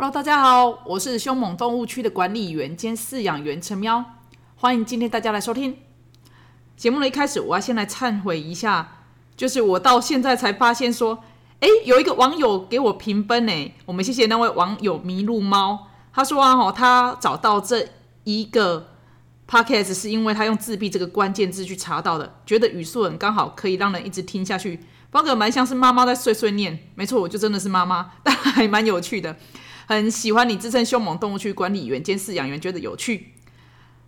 Hello，大家好，我是凶猛动物区的管理员兼饲养员陈喵，欢迎今天大家来收听。节目的一开始，我要先来忏悔一下，就是我到现在才发现说，诶，有一个网友给我评分呢，我们谢谢那位网友麋鹿猫，他说啊，哦，他找到这一个 podcast 是因为他用自闭这个关键字去查到的，觉得语速很刚好，可以让人一直听下去，包括蛮像是妈妈在碎碎念，没错，我就真的是妈妈，但还蛮有趣的。很喜欢你自称凶猛动物区管理员兼饲养员，觉得有趣。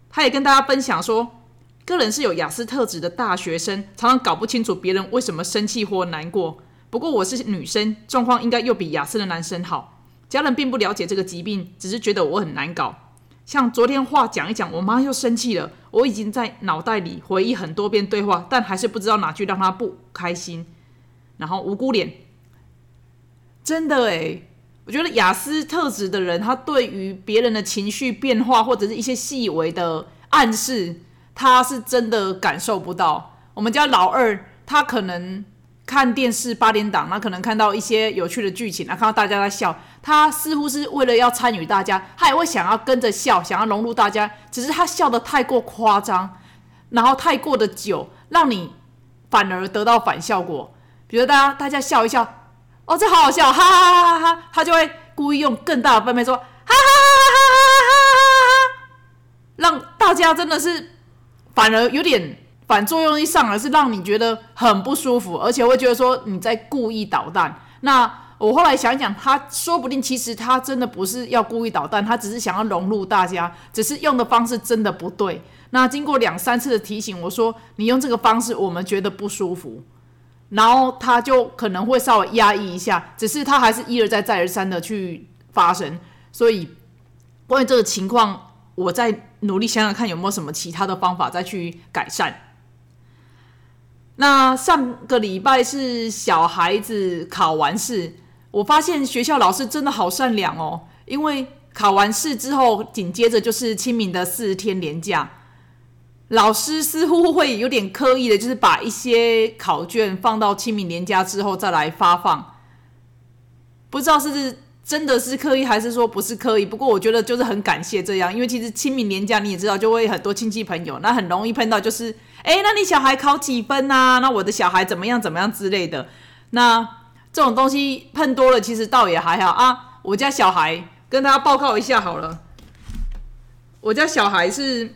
他也跟大家分享说，个人是有雅思特质的大学生，常常搞不清楚别人为什么生气或难过。不过我是女生，状况应该又比雅思的男生好。家人并不了解这个疾病，只是觉得我很难搞。像昨天话讲一讲，我妈又生气了。我已经在脑袋里回忆很多遍对话，但还是不知道哪句让她不开心。然后无辜脸，真的诶。我觉得雅思特质的人，他对于别人的情绪变化或者是一些细微的暗示，他是真的感受不到。我们家老二，他可能看电视八点档，那可能看到一些有趣的剧情，啊，看到大家在笑，他似乎是为了要参与大家，他也会想要跟着笑，想要融入大家，只是他笑得太过夸张，然后太过的久，让你反而得到反效果。比如大家大家笑一笑。哦，这好好笑，哈哈哈哈哈！他就会故意用更大的分贝说，哈哈哈哈哈哈哈哈，让大家真的是反而有点反作用一上来，是让你觉得很不舒服，而且会觉得说你在故意捣蛋。那我后来想想，他说不定其实他真的不是要故意捣蛋，他只是想要融入大家，只是用的方式真的不对。那经过两三次的提醒，我说你用这个方式，我们觉得不舒服。然后他就可能会稍微压抑一下，只是他还是一而再再而三的去发生。所以关于这个情况，我在努力想想看有没有什么其他的方法再去改善。那上个礼拜是小孩子考完试，我发现学校老师真的好善良哦，因为考完试之后紧接着就是清明的四天连假。老师似乎会有点刻意的，就是把一些考卷放到清明年假之后再来发放，不知道是真的是刻意还是说不是刻意。不过我觉得就是很感谢这样，因为其实清明年假你也知道，就会很多亲戚朋友，那很容易碰到就是，哎，那你小孩考几分啊？那我的小孩怎么样怎么样之类的。那这种东西碰多了，其实倒也还好啊。我家小孩跟大家报告一下好了，我家小孩是。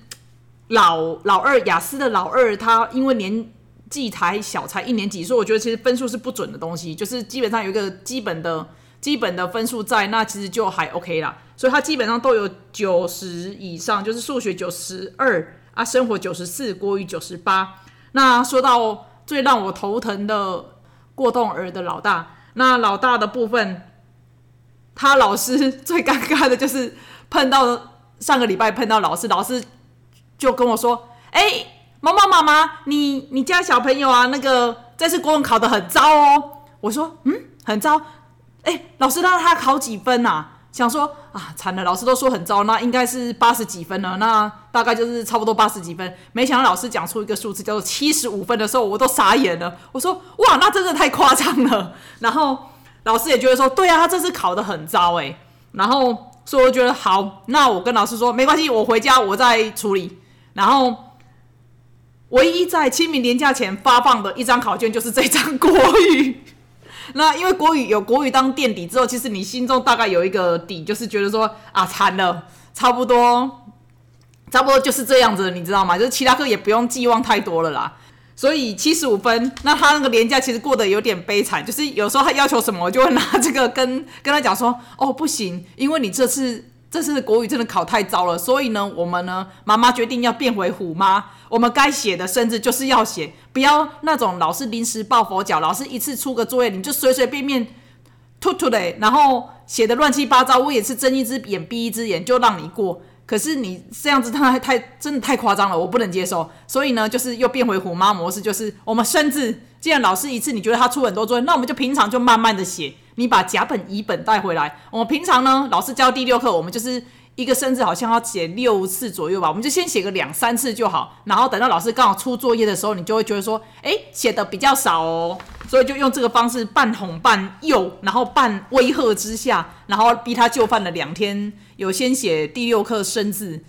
老老二雅思的老二，他因为年纪才小，才一年级，所以我觉得其实分数是不准的东西，就是基本上有一个基本的基本的分数在，那其实就还 OK 啦。所以他基本上都有九十以上，就是数学九十二啊，生活九十四，国语九十八。那说到最让我头疼的过动儿的老大，那老大的部分，他老师 最尴尬的就是碰到上个礼拜碰到老师，老师。就跟我说：“哎，妈妈妈妈，你你家小朋友啊，那个这次国文考得很糟哦。”我说：“嗯，很糟。”哎，老师让他考几分呐？想说啊，惨了，老师都说很糟，那应该是八十几分了，那大概就是差不多八十几分。没想到老师讲出一个数字叫做七十五分的时候，我都傻眼了。我说：“哇，那真的太夸张了。”然后老师也觉得说：“对啊，他这次考得很糟。”哎，然后所以我觉得好，那我跟老师说没关系，我回家我再处理。然后，唯一在清明年假前发放的一张考卷就是这张国语。那因为国语有国语当垫底之后，其实你心中大概有一个底，就是觉得说啊，惨了，差不多，差不多就是这样子，你知道吗？就是其他科也不用寄望太多了啦。所以七十五分，那他那个年假其实过得有点悲惨，就是有时候他要求什么，我就会拿这个跟跟他讲说，哦，不行，因为你这次。这次国语真的考太糟了，所以呢，我们呢，妈妈决定要变回虎妈。我们该写的甚至就是要写，不要那种老是临时抱佛脚，老是一次出个作业你就随随便便吐吐的，然后写的乱七八糟。我也是睁一只眼闭一只眼就让你过，可是你这样子太太真的太夸张了，我不能接受。所以呢，就是又变回虎妈模式，就是我们甚至既然老师一次你觉得他出很多作业，那我们就平常就慢慢的写。你把甲本乙本带回来。我们平常呢，老师教第六课，我们就是一个生字好像要写六次左右吧，我们就先写个两三次就好。然后等到老师刚好出作业的时候，你就会觉得说，哎，写的比较少哦。所以就用这个方式半哄半诱，然后半威吓之下，然后逼他就范了两天，有先写第六课生字。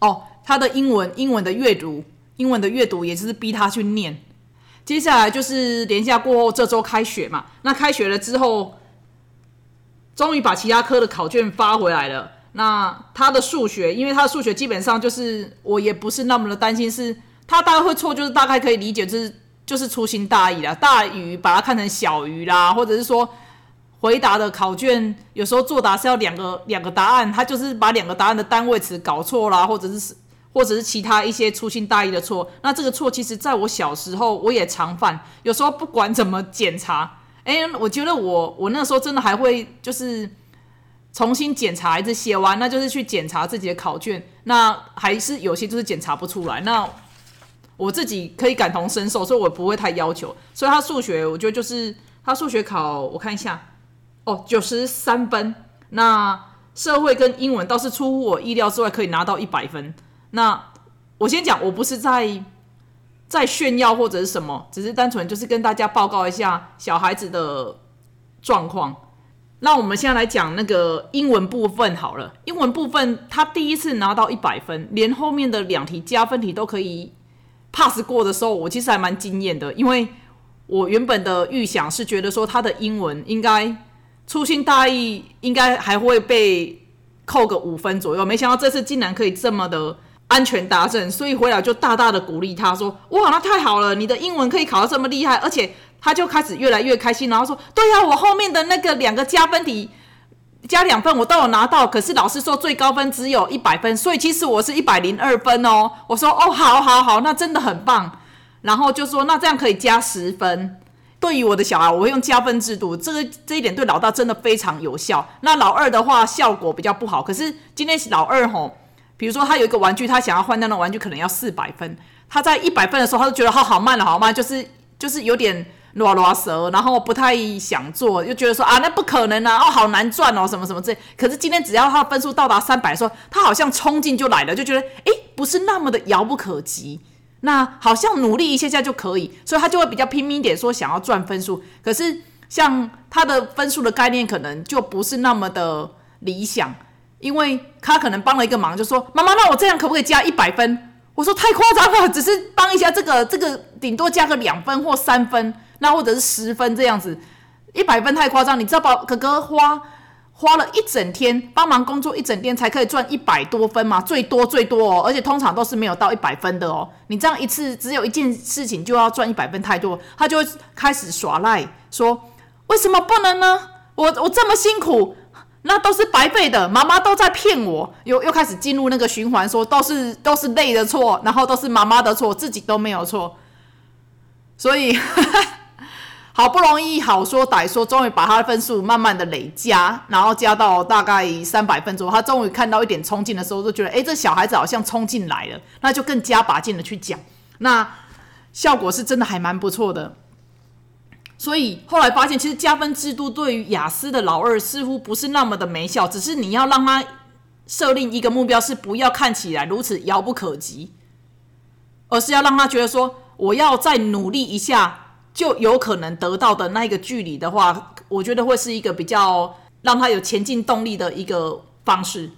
哦，他的英文英文的阅读，英文的阅读也就是逼他去念。接下来就是连假过后，这周开学嘛。那开学了之后，终于把其他科的考卷发回来了。那他的数学，因为他的数学基本上就是我也不是那么的担心，是他大概会错，就是大概可以理解，就是就是粗心大意啦，大于把它看成小于啦，或者是说回答的考卷有时候作答是要两个两个答案，他就是把两个答案的单位词搞错啦，或者是或者是其他一些粗心大意的错。那这个错其实在我小时候我也常犯，有时候不管怎么检查，哎，我觉得我我那时候真的还会就是。重新检查一次写完，那就是去检查自己的考卷。那还是有些就是检查不出来。那我自己可以感同身受，所以我不会太要求。所以他数学，我觉得就是他数学考，我看一下，哦，九十三分。那社会跟英文倒是出乎我意料之外，可以拿到一百分。那我先讲，我不是在在炫耀或者是什么，只是单纯就是跟大家报告一下小孩子的状况。那我们现在来讲那个英文部分好了。英文部分，他第一次拿到一百分，连后面的两题加分题都可以 pass 过的时候，我其实还蛮惊艳的。因为我原本的预想是觉得说他的英文应该粗心大意，应该还会被扣个五分左右。没想到这次竟然可以这么的安全达阵，所以回来就大大的鼓励他说：“哇，那太好了，你的英文可以考到这么厉害，而且。”他就开始越来越开心，然后说：“对呀，我后面的那个两个加分题加两分我都有拿到，可是老师说最高分只有一百分，所以其实我是一百零二分哦。”我说：“哦，好，好，好，那真的很棒。”然后就说：“那这样可以加十分。”对于我的小孩，我会用加分制度，这个这一点对老大真的非常有效。那老二的话效果比较不好，可是今天老二吼，比如说他有一个玩具，他想要换那种玩具，可能要四百分，他在一百分的时候，他就觉得好好慢了，好慢，就是就是有点。啰啰嗦，然后不太想做，又觉得说啊，那不可能啊，哦，好难赚哦，什么什么之类。可是今天只要他的分数到达三百，说他好像冲劲就来了，就觉得哎，不是那么的遥不可及，那好像努力一下下就可以，所以他就会比较拼命一点，说想要赚分数。可是像他的分数的概念，可能就不是那么的理想，因为他可能帮了一个忙，就说妈妈，那我这样可不可以加一百分？我说太夸张了，只是帮一下这个，这个顶多加个两分或三分。那或者是十分这样子，一百分太夸张。你知道宝哥哥花花了一整天帮忙工作一整天才可以赚一百多分吗？最多最多哦，而且通常都是没有到一百分的哦。你这样一次只有一件事情就要赚一百分，太多，他就会开始耍赖，说为什么不能呢？我我这么辛苦，那都是白费的，妈妈都在骗我，又又开始进入那个循环，说都是都是累的错，然后都是妈妈的错，自己都没有错，所以。好不容易好说歹说，终于把他的分数慢慢的累加，然后加到大概三百分左右。他终于看到一点冲劲的时候，就觉得，哎，这小孩子好像冲进来了，那就更加把劲的去讲，那效果是真的还蛮不错的。所以后来发现，其实加分制度对于雅思的老二似乎不是那么的没效，只是你要让他设定一个目标，是不要看起来如此遥不可及，而是要让他觉得说，我要再努力一下。就有可能得到的那一个距离的话，我觉得会是一个比较让他有前进动力的一个方式。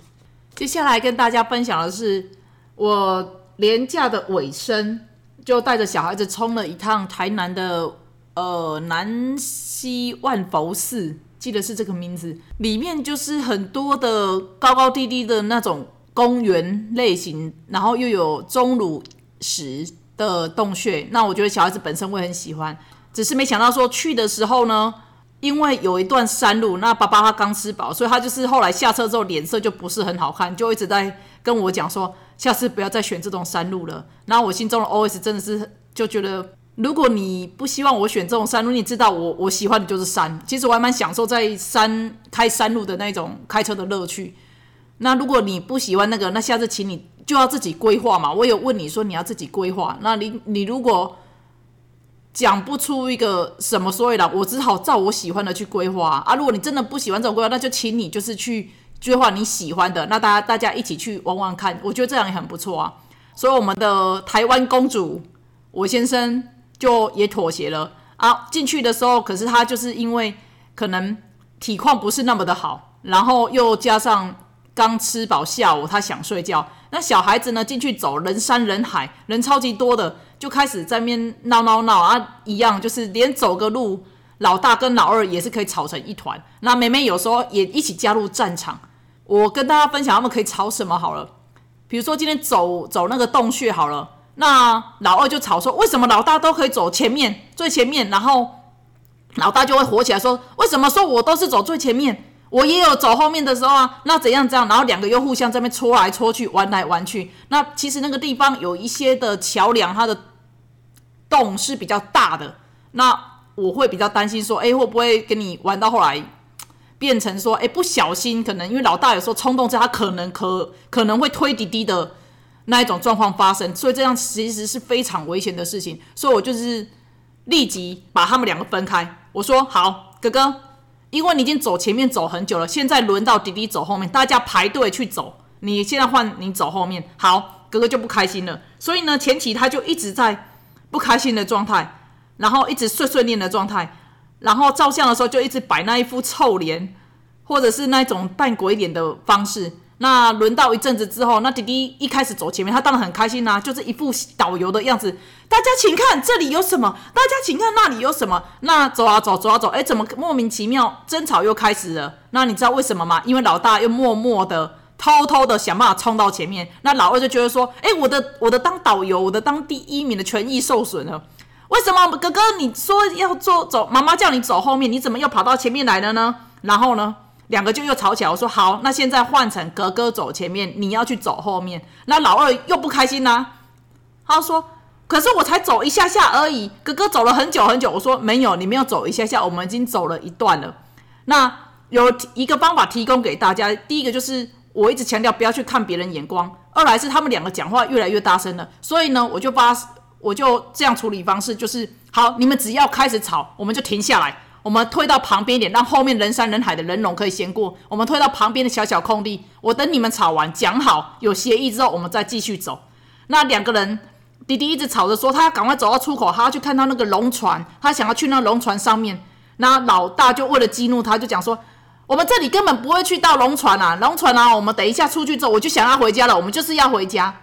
接下来跟大家分享的是，我廉假的尾声，就带着小孩子冲了一趟台南的呃南溪万佛寺，记得是这个名字。里面就是很多的高高低低的那种公园类型，然后又有钟乳石。的洞穴，那我觉得小孩子本身会很喜欢，只是没想到说去的时候呢，因为有一段山路，那爸爸他刚吃饱，所以他就是后来下车之后脸色就不是很好看，就一直在跟我讲说，下次不要再选这种山路了。然后我心中的 OS 真的是就觉得，如果你不希望我选这种山路，你知道我我喜欢的就是山，其实我还蛮享受在山开山路的那种开车的乐趣。那如果你不喜欢那个，那下次请你。就要自己规划嘛。我有问你说你要自己规划，那你你如果讲不出一个什么所以然，我只好照我喜欢的去规划啊。如果你真的不喜欢这种规划，那就请你就是去规划你喜欢的。那大家大家一起去玩玩看，我觉得这样也很不错啊。所以我们的台湾公主我先生就也妥协了啊，进去的时候，可是他就是因为可能体况不是那么的好，然后又加上刚吃饱下午，他想睡觉。那小孩子呢进去走，人山人海，人超级多的，就开始在面闹闹闹啊，一样就是连走个路，老大跟老二也是可以吵成一团。那妹妹有时候也一起加入战场。我跟大家分享他们可以吵什么好了，比如说今天走走那个洞穴好了。那老二就吵说：“为什么老大都可以走前面最前面？”然后老大就会火起来说：“为什么说我都是走最前面？我也有走后面的时候啊？那怎样这样？”然后两个又互相这边戳来戳去，玩来玩去。那其实那个地方有一些的桥梁，它的洞是比较大的。那我会比较担心说：“哎，会不会跟你玩到后来变成说，哎，不小心可能因为老大有时候冲动之下，他可能可可能会推滴滴的。”那一种状况发生，所以这样其实是非常危险的事情。所以我就是立即把他们两个分开。我说：“好，哥哥，因为你已经走前面走很久了，现在轮到弟弟走后面，大家排队去走。你现在换你走后面，好，哥哥就不开心了。所以呢，前期他就一直在不开心的状态，然后一直碎碎念的状态，然后照相的时候就一直摆那一副臭脸，或者是那种扮鬼脸的方式。”那轮到一阵子之后，那弟弟一开始走前面，他当然很开心呐，就是一副导游的样子。大家请看这里有什么，大家请看那里有什么。那走啊走，走啊走，哎，怎么莫名其妙争吵又开始了？那你知道为什么吗？因为老大又默默的、偷偷的想办法冲到前面。那老二就觉得说，哎，我的我的当导游，我的当第一名的权益受损了。为什么哥哥你说要做走，妈妈叫你走后面，你怎么又跑到前面来了呢？然后呢？两个就又吵起来，我说好，那现在换成哥哥走前面，你要去走后面。那老二又不开心啦，他说：“可是我才走一下下而已，哥哥走了很久很久。”我说：“没有，你没有走一下下，我们已经走了一段了。”那有一个方法提供给大家，第一个就是我一直强调不要去看别人眼光，二来是他们两个讲话越来越大声了，所以呢，我就发我就这样处理方式，就是好，你们只要开始吵，我们就停下来。我们退到旁边一点，让后面人山人海的人龙可以先过。我们退到旁边的小小空地，我等你们吵完讲好有协议之后，我们再继续走。那两个人，弟弟一直吵着说他要赶快走到出口，他要去看到那个龙船，他想要去那龙船上面。那老大就为了激怒他，就讲说：我们这里根本不会去到龙船啊，龙船啊，我们等一下出去之后，我就想要回家了。我们就是要回家，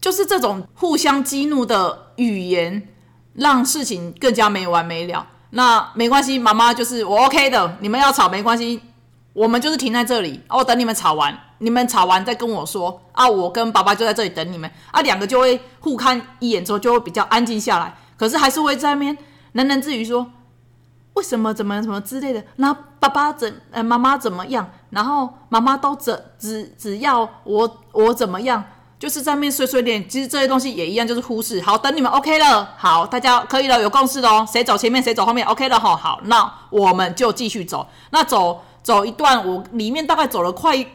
就是这种互相激怒的语言，让事情更加没完没了。那没关系，妈妈就是我 OK 的。你们要吵没关系，我们就是停在这里，我等你们吵完，你们吵完再跟我说啊。我跟爸爸就在这里等你们啊，两个就会互看一眼之后就会比较安静下来。可是还是会在那边喃喃自语说，为什么怎么怎么之类的。那爸爸怎呃妈妈怎么样？然后妈妈都只只只要我我怎么样？就是在面碎碎念，其实这些东西也一样，就是忽视。好，等你们 OK 了，好，大家可以了，有共识的哦。谁走前面，谁走后面，OK 了哈。好，那我们就继续走。那走走一段，我里面大概走了快，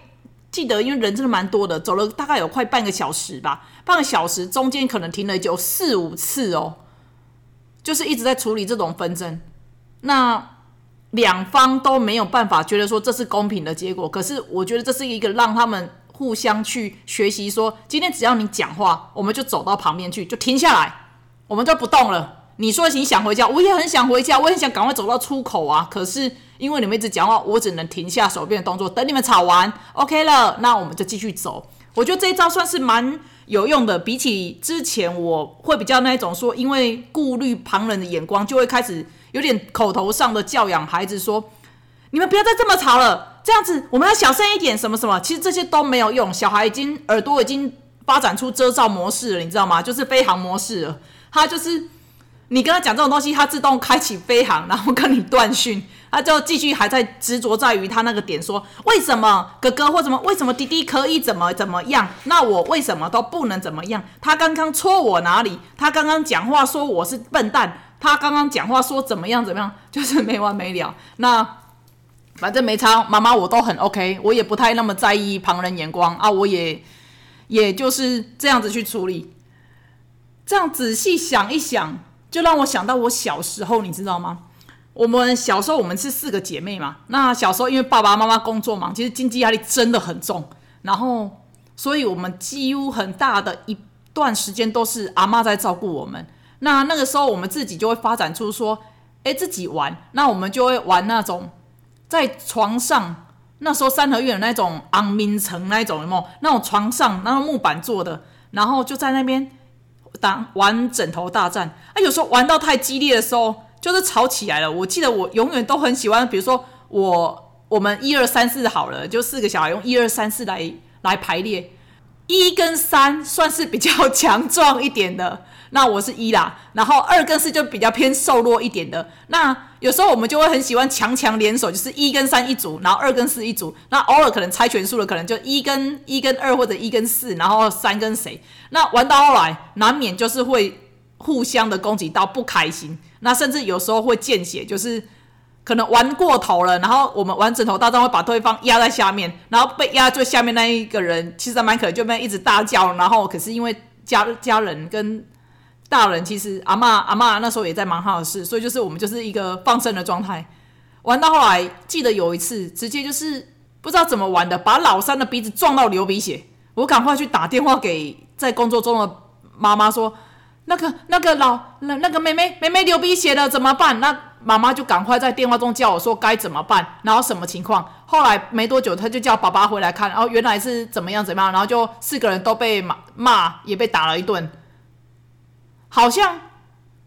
记得因为人真的蛮多的，走了大概有快半个小时吧。半个小时中间可能停了有四五次哦，就是一直在处理这种纷争。那两方都没有办法觉得说这是公平的结果，可是我觉得这是一个让他们。互相去学习，说今天只要你讲话，我们就走到旁边去，就停下来，我们就不动了。你说你想回家，我也很想回家，我很想赶快走到出口啊。可是因为你们一直讲话，我只能停下手边的动作，等你们吵完，OK 了，那我们就继续走。我觉得这一招算是蛮有用的，比起之前我会比较那一种说，因为顾虑旁人的眼光，就会开始有点口头上的教养孩子说。你们不要再这么吵了，这样子我们要小声一点，什么什么，其实这些都没有用。小孩已经耳朵已经发展出遮罩模式了，你知道吗？就是飞行模式了。他就是你跟他讲这种东西，他自动开启飞行，然后跟你断讯，他就继续还在执着在于他那个点，说为什么哥哥或什么，为什么弟弟可以怎么怎么样，那我为什么都不能怎么样？他刚刚戳我哪里？他刚刚讲话说我是笨蛋，他刚刚讲话说怎么样怎么样，就是没完没了。那。反正没差，妈妈我都很 OK，我也不太那么在意旁人眼光啊，我也也就是这样子去处理。这样仔细想一想，就让我想到我小时候，你知道吗？我们小时候我们是四个姐妹嘛，那小时候因为爸爸妈妈工作忙，其实经济压力真的很重，然后所以我们几乎很大的一段时间都是阿妈在照顾我们。那那个时候我们自己就会发展出说。哎自己玩，那我们就会玩那种在床上。那时候三合院的那种昂明城那种有没有？那种床上那种木板做的，然后就在那边打玩枕头大战。啊，有时候玩到太激烈的时候，就是吵起来了。我记得我永远都很喜欢，比如说我我们一二三四好了，就四个小孩用一二三四来来排列，一跟三算是比较强壮一点的。那我是一啦，然后二跟四就比较偏瘦弱一点的。那有时候我们就会很喜欢强强联手，就是一跟三一组，然后二跟四一组。那偶尔可能猜拳输了，可能就一跟一跟二或者一跟四，然后三跟谁？那玩到后来难免就是会互相的攻击到不开心，那甚至有时候会见血，就是可能玩过头了，然后我们玩枕头大战会把对方压在下面，然后被压最下面那一个人其实蛮可能就被一直大叫，然后可是因为家家人跟大人其实阿妈阿妈那时候也在忙他的事，所以就是我们就是一个放生的状态。玩到后来，记得有一次直接就是不知道怎么玩的，把老三的鼻子撞到流鼻血。我赶快去打电话给在工作中的妈妈说：“那个那个老那那个妹妹妹妹流鼻血了，怎么办？”那妈妈就赶快在电话中叫我说该怎么办，然后什么情况。后来没多久，他就叫爸爸回来看，然后原来是怎么样怎么样，然后就四个人都被骂骂，也被打了一顿。好像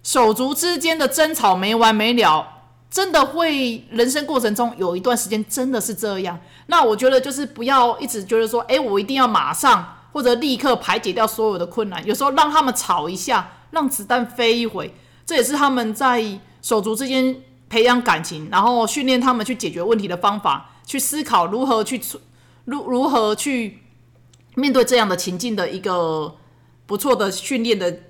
手足之间的争吵没完没了，真的会人生过程中有一段时间真的是这样。那我觉得就是不要一直觉得说，哎，我一定要马上或者立刻排解掉所有的困难。有时候让他们吵一下，让子弹飞一回，这也是他们在手足之间培养感情，然后训练他们去解决问题的方法，去思考如何去如如何去面对这样的情境的一个不错的训练的。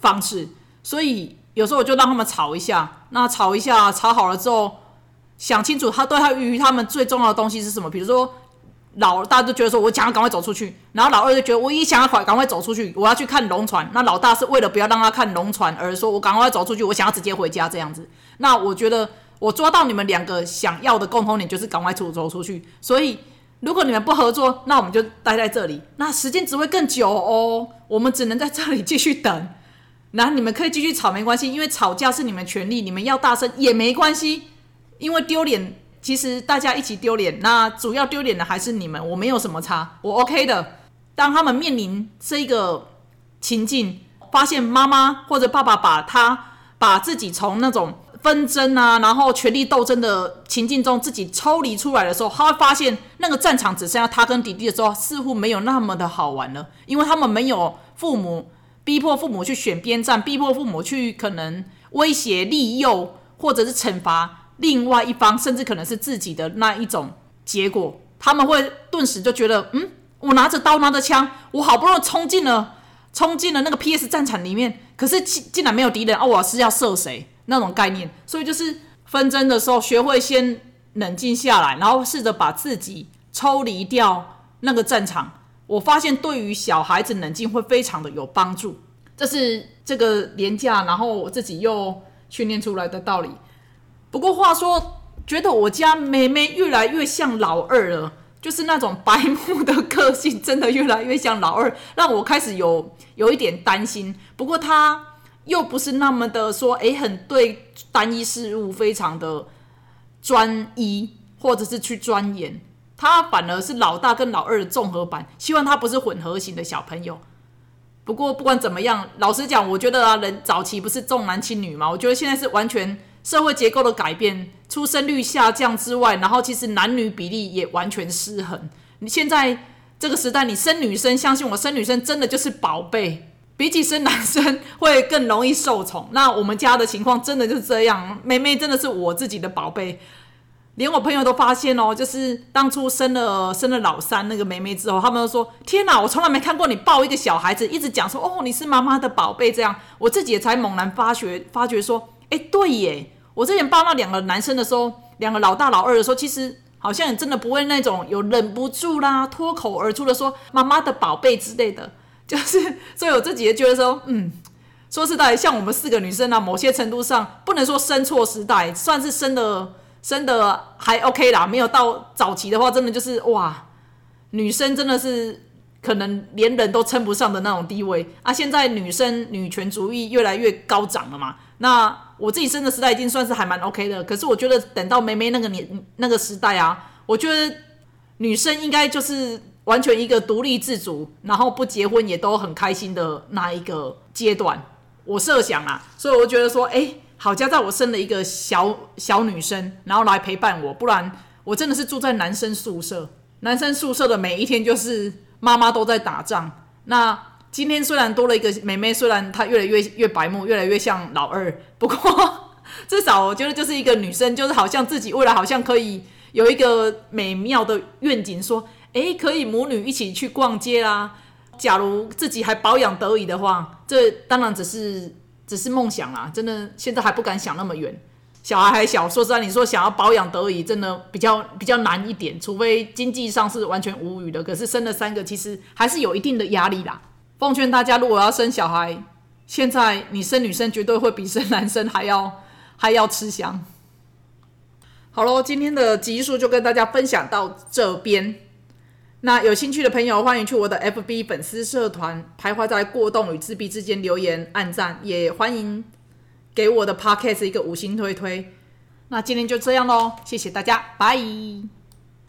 方式，所以有时候我就让他们吵一下，那吵一下，吵好了之后，想清楚他对他于他们最重要的东西是什么。比如说，老大就觉得说我想要赶快走出去，然后老二就觉得我也想要快赶快走出去，我要去看龙船。那老大是为了不要让他看龙船，而说我赶快走出去，我想要直接回家这样子。那我觉得我抓到你们两个想要的共同点，就是赶快出走出去。所以如果你们不合作，那我们就待在这里，那时间只会更久哦。我们只能在这里继续等。那你们可以继续吵没关系，因为吵架是你们权利，你们要大声也没关系，因为丢脸其实大家一起丢脸，那主要丢脸的还是你们，我没有什么差，我 OK 的。当他们面临这个情境，发现妈妈或者爸爸把他把自己从那种纷争啊，然后权力斗争的情境中自己抽离出来的时候，他会发现那个战场只剩下他跟弟弟的时候，似乎没有那么的好玩了，因为他们没有父母。逼迫父母去选边站，逼迫父母去可能威胁、利诱，或者是惩罚另外一方，甚至可能是自己的那一种结果，他们会顿时就觉得，嗯，我拿着刀拿着枪，我好不容易冲进了冲进了那个 P.S 战场里面，可是竟竟然没有敌人哦！我是要射谁那种概念？所以就是纷争的时候，学会先冷静下来，然后试着把自己抽离掉那个战场。我发现对于小孩子冷静会非常的有帮助，这是这个廉价，然后我自己又训练出来的道理。不过话说，觉得我家妹妹越来越像老二了，就是那种白目的个性，真的越来越像老二，让我开始有有一点担心。不过她又不是那么的说，诶，很对单一事物非常的专一，或者是去钻研。他反而是老大跟老二的综合版，希望他不是混合型的小朋友。不过不管怎么样，老实讲，我觉得啊，人早期不是重男轻女嘛？我觉得现在是完全社会结构的改变，出生率下降之外，然后其实男女比例也完全失衡。你现在这个时代，你生女生，相信我，生女生真的就是宝贝，比起生男生会更容易受宠。那我们家的情况真的就是这样，妹妹真的是我自己的宝贝。连我朋友都发现哦，就是当初生了生了老三那个妹妹之后，他们都说：“天哪，我从来没看过你抱一个小孩子，一直讲说哦，你是妈妈的宝贝。”这样，我自己也才猛然发觉，发觉说：“哎，对耶，我之前抱那两个男生的时候，两个老大老二的时候，其实好像真的不会那种有忍不住啦，脱口而出的说妈妈的宝贝之类的。就是，所以我自己也觉得说，嗯，说实在，像我们四个女生啊，某些程度上不能说生错时代，算是生的。”生的还 OK 啦，没有到早期的话，真的就是哇，女生真的是可能连人都称不上的那种地位啊。现在女生女权主义越来越高涨了嘛，那我自己生的时代已经算是还蛮 OK 的。可是我觉得等到梅梅那个年那个时代啊，我觉得女生应该就是完全一个独立自主，然后不结婚也都很开心的那一个阶段。我设想啊，所以我觉得说，哎，好家在我生了一个小小女生，然后来陪伴我，不然我真的是住在男生宿舍。男生宿舍的每一天就是妈妈都在打仗。那今天虽然多了一个妹妹，虽然她越来越越白目，越来越像老二，不过 至少我觉得就是一个女生，就是好像自己未来好像可以有一个美妙的愿景，说，哎，可以母女一起去逛街啦。假如自己还保养得宜的话，这当然只是只是梦想啦，真的现在还不敢想那么远。小孩还小，说实在，你说想要保养得宜，真的比较比较难一点，除非经济上是完全无语的。可是生了三个，其实还是有一定的压力啦。奉劝大家，如果要生小孩，现在你生女生绝对会比生男生还要 还要吃香。好喽，今天的集数就跟大家分享到这边。那有兴趣的朋友，欢迎去我的 FB 粉丝社团，徘徊在过动与自闭之间留言、按赞，也欢迎给我的 Podcast 一个五星推推。那今天就这样喽，谢谢大家，拜。